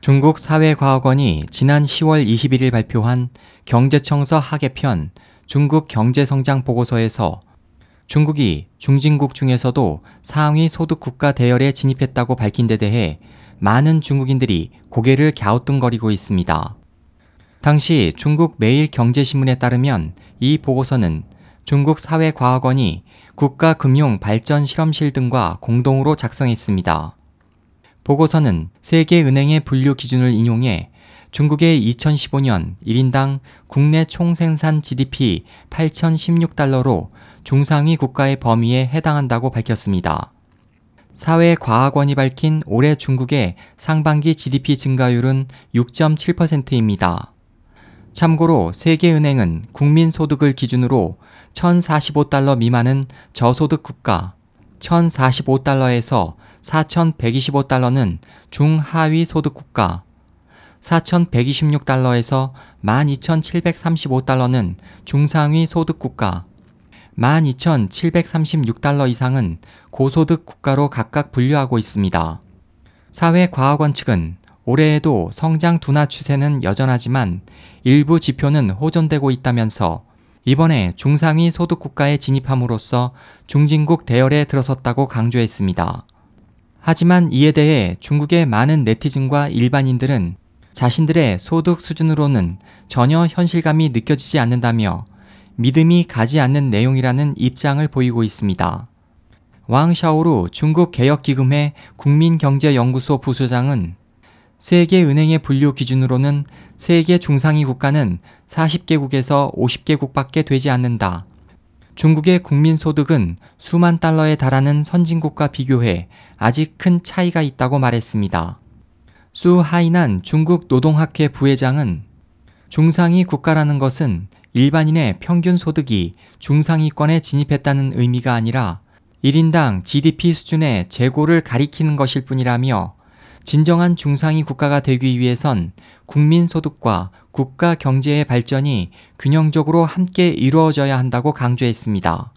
중국 사회과학원이 지난 10월 21일 발표한 경제청서 하계편 중국 경제성장 보고서에서 중국이 중진국 중에서도 상위 소득 국가 대열에 진입했다고 밝힌 데 대해 많은 중국인들이 고개를 갸우뚱거리고 있습니다. 당시 중국 매일 경제신문에 따르면 이 보고서는 중국 사회과학원이 국가금융발전실험실 등과 공동으로 작성했습니다. 보고서는 세계은행의 분류 기준을 인용해 중국의 2015년 1인당 국내 총생산 GDP 8,016달러로 중상위 국가의 범위에 해당한다고 밝혔습니다. 사회과학원이 밝힌 올해 중국의 상반기 GDP 증가율은 6.7%입니다. 참고로 세계은행은 국민소득을 기준으로 1,045달러 미만은 저소득 국가, 1,045달러에서 4,125달러는 중하위 소득 국가, 4,126달러에서 12,735달러는 중상위 소득 국가, 12,736달러 이상은 고소득 국가로 각각 분류하고 있습니다. 사회과학원 측은 올해에도 성장 둔화 추세는 여전하지만 일부 지표는 호전되고 있다면서 이번에 중상위 소득 국가에 진입함으로써 중진국 대열에 들어섰다고 강조했습니다. 하지만 이에 대해 중국의 많은 네티즌과 일반인들은 자신들의 소득 수준으로는 전혀 현실감이 느껴지지 않는다며 믿음이 가지 않는 내용이라는 입장을 보이고 있습니다. 왕 샤오루 중국 개혁기금회 국민경제연구소 부소장은 세계은행의 분류 기준으로는 세계 중상위 국가는 40개국에서 50개국밖에 되지 않는다. 중국의 국민소득은 수만 달러에 달하는 선진국과 비교해 아직 큰 차이가 있다고 말했습니다. 수 하이난 중국 노동학회 부회장은 중상위 국가라는 것은 일반인의 평균 소득이 중상위권에 진입했다는 의미가 아니라 1인당 GDP 수준의 재고를 가리키는 것일 뿐이라며 진정한 중상위 국가가 되기 위해선 국민 소득과 국가 경제의 발전이 균형적으로 함께 이루어져야 한다고 강조했습니다.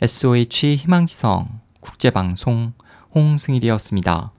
SOH 희망지성 국제방송 홍승일이었습니다.